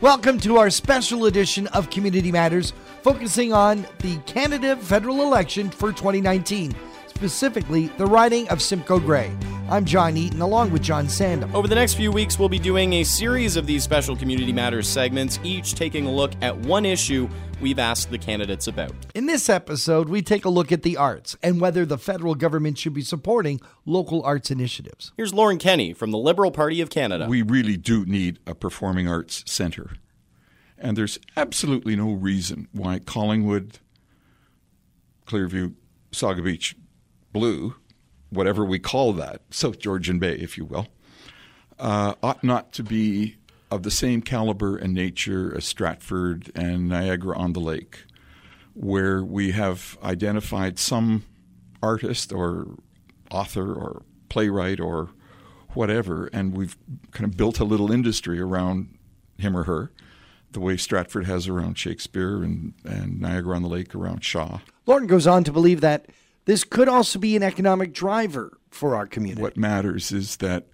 Welcome to our special edition of Community Matters, focusing on the Canada federal election for 2019, specifically the riding of Simcoe Grey. I'm John Eaton, along with John Sandham. Over the next few weeks, we'll be doing a series of these special Community Matters segments, each taking a look at one issue we've asked the candidates about. In this episode, we take a look at the arts and whether the federal government should be supporting local arts initiatives. Here's Lorne Kenney from the Liberal Party of Canada. We really do need a performing arts centre. And there's absolutely no reason why Collingwood, Clearview, Saga Beach, Blue whatever we call that, South Georgian Bay, if you will, uh, ought not to be of the same caliber and nature as Stratford and Niagara on the Lake, where we have identified some artist or author or playwright or whatever, and we've kind of built a little industry around him or her, the way Stratford has around Shakespeare and, and Niagara on the Lake around Shaw. Lorne goes on to believe that this could also be an economic driver for our community. What matters is that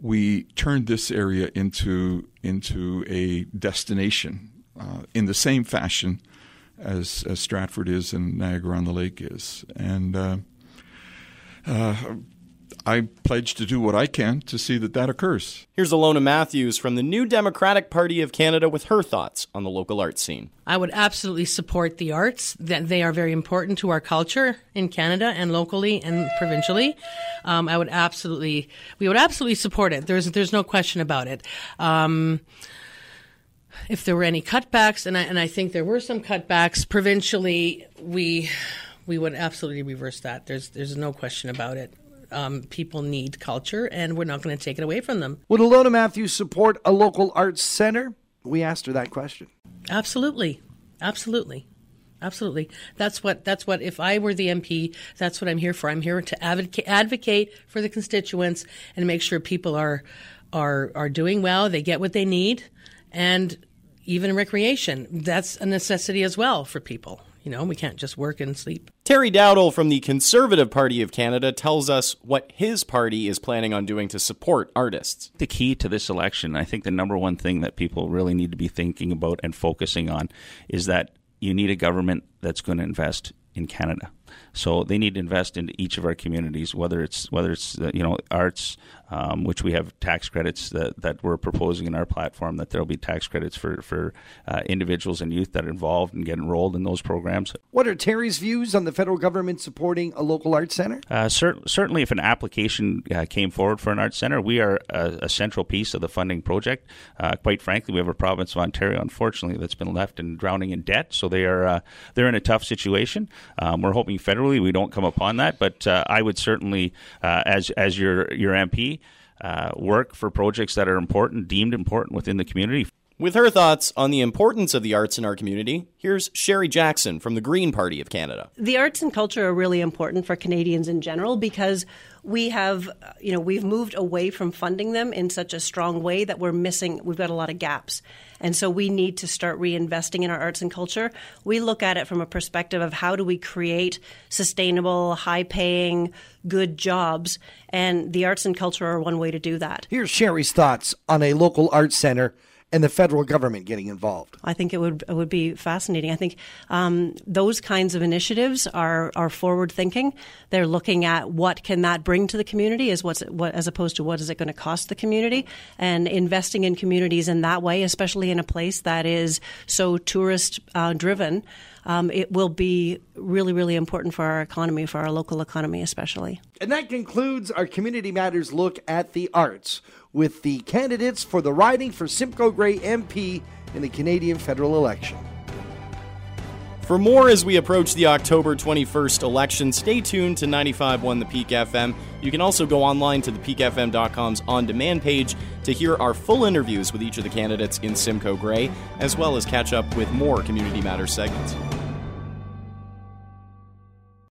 we turned this area into into a destination uh, in the same fashion as, as Stratford is and Niagara on the Lake is, and uh, uh, I pledge to do what I can to see that that occurs. Here's Alona Matthews from the New Democratic Party of Canada with her thoughts on the local arts scene. I would absolutely support the arts. That they are very important to our culture in Canada and locally and provincially. Um, I would absolutely, we would absolutely support it. There's there's no question about it. Um, if there were any cutbacks, and I, and I think there were some cutbacks provincially, we we would absolutely reverse that. There's there's no question about it um, people need culture, and we're not going to take it away from them. Would Alona Matthews support a local arts center? We asked her that question. Absolutely, absolutely. Absolutely. That's what that's what if I were the MP, that's what I'm here for. I'm here to advocate advocate for the constituents and make sure people are are are doing well, they get what they need and even recreation. That's a necessity as well for people. You know, we can't just work and sleep. Terry Dowdall from the Conservative Party of Canada tells us what his party is planning on doing to support artists. The key to this election, I think the number one thing that people really need to be thinking about and focusing on is that you need a government that's going to invest in Canada. So they need to invest into each of our communities, whether it's whether it's uh, you know arts, um, which we have tax credits that, that we're proposing in our platform that there will be tax credits for for uh, individuals and youth that are involved and get enrolled in those programs. What are Terry's views on the federal government supporting a local arts center? Uh, cer- certainly, if an application uh, came forward for an arts center, we are a, a central piece of the funding project. Uh, quite frankly, we have a province of Ontario, unfortunately, that's been left and drowning in debt, so they are uh, they're in a tough situation. Um, we're hoping federally we don't come upon that, but I would certainly, as as your your MP uh, work for projects that are important, deemed important within the community. With her thoughts on the importance of the arts in our community, here's Sherry Jackson from the Green Party of Canada. The arts and culture are really important for Canadians in general because we have, you know, we've moved away from funding them in such a strong way that we're missing, we've got a lot of gaps. And so we need to start reinvesting in our arts and culture. We look at it from a perspective of how do we create sustainable, high paying, good jobs. And the arts and culture are one way to do that. Here's Sherry's thoughts on a local arts center and the federal government getting involved? I think it would it would be fascinating. I think um, those kinds of initiatives are are forward thinking. They're looking at what can that bring to the community as what's what as opposed to what is it going to cost the community, and investing in communities in that way, especially in a place that is so tourist uh, driven. Um, it will be really, really important for our economy, for our local economy, especially. And that concludes our Community Matters look at the arts with the candidates for the riding for Simcoe Grey MP in the Canadian federal election. For more as we approach the October 21st election, stay tuned to 95.1 The Peak FM. You can also go online to thepeakfm.com's on demand page to hear our full interviews with each of the candidates in Simcoe Grey, as well as catch up with more Community Matters segments.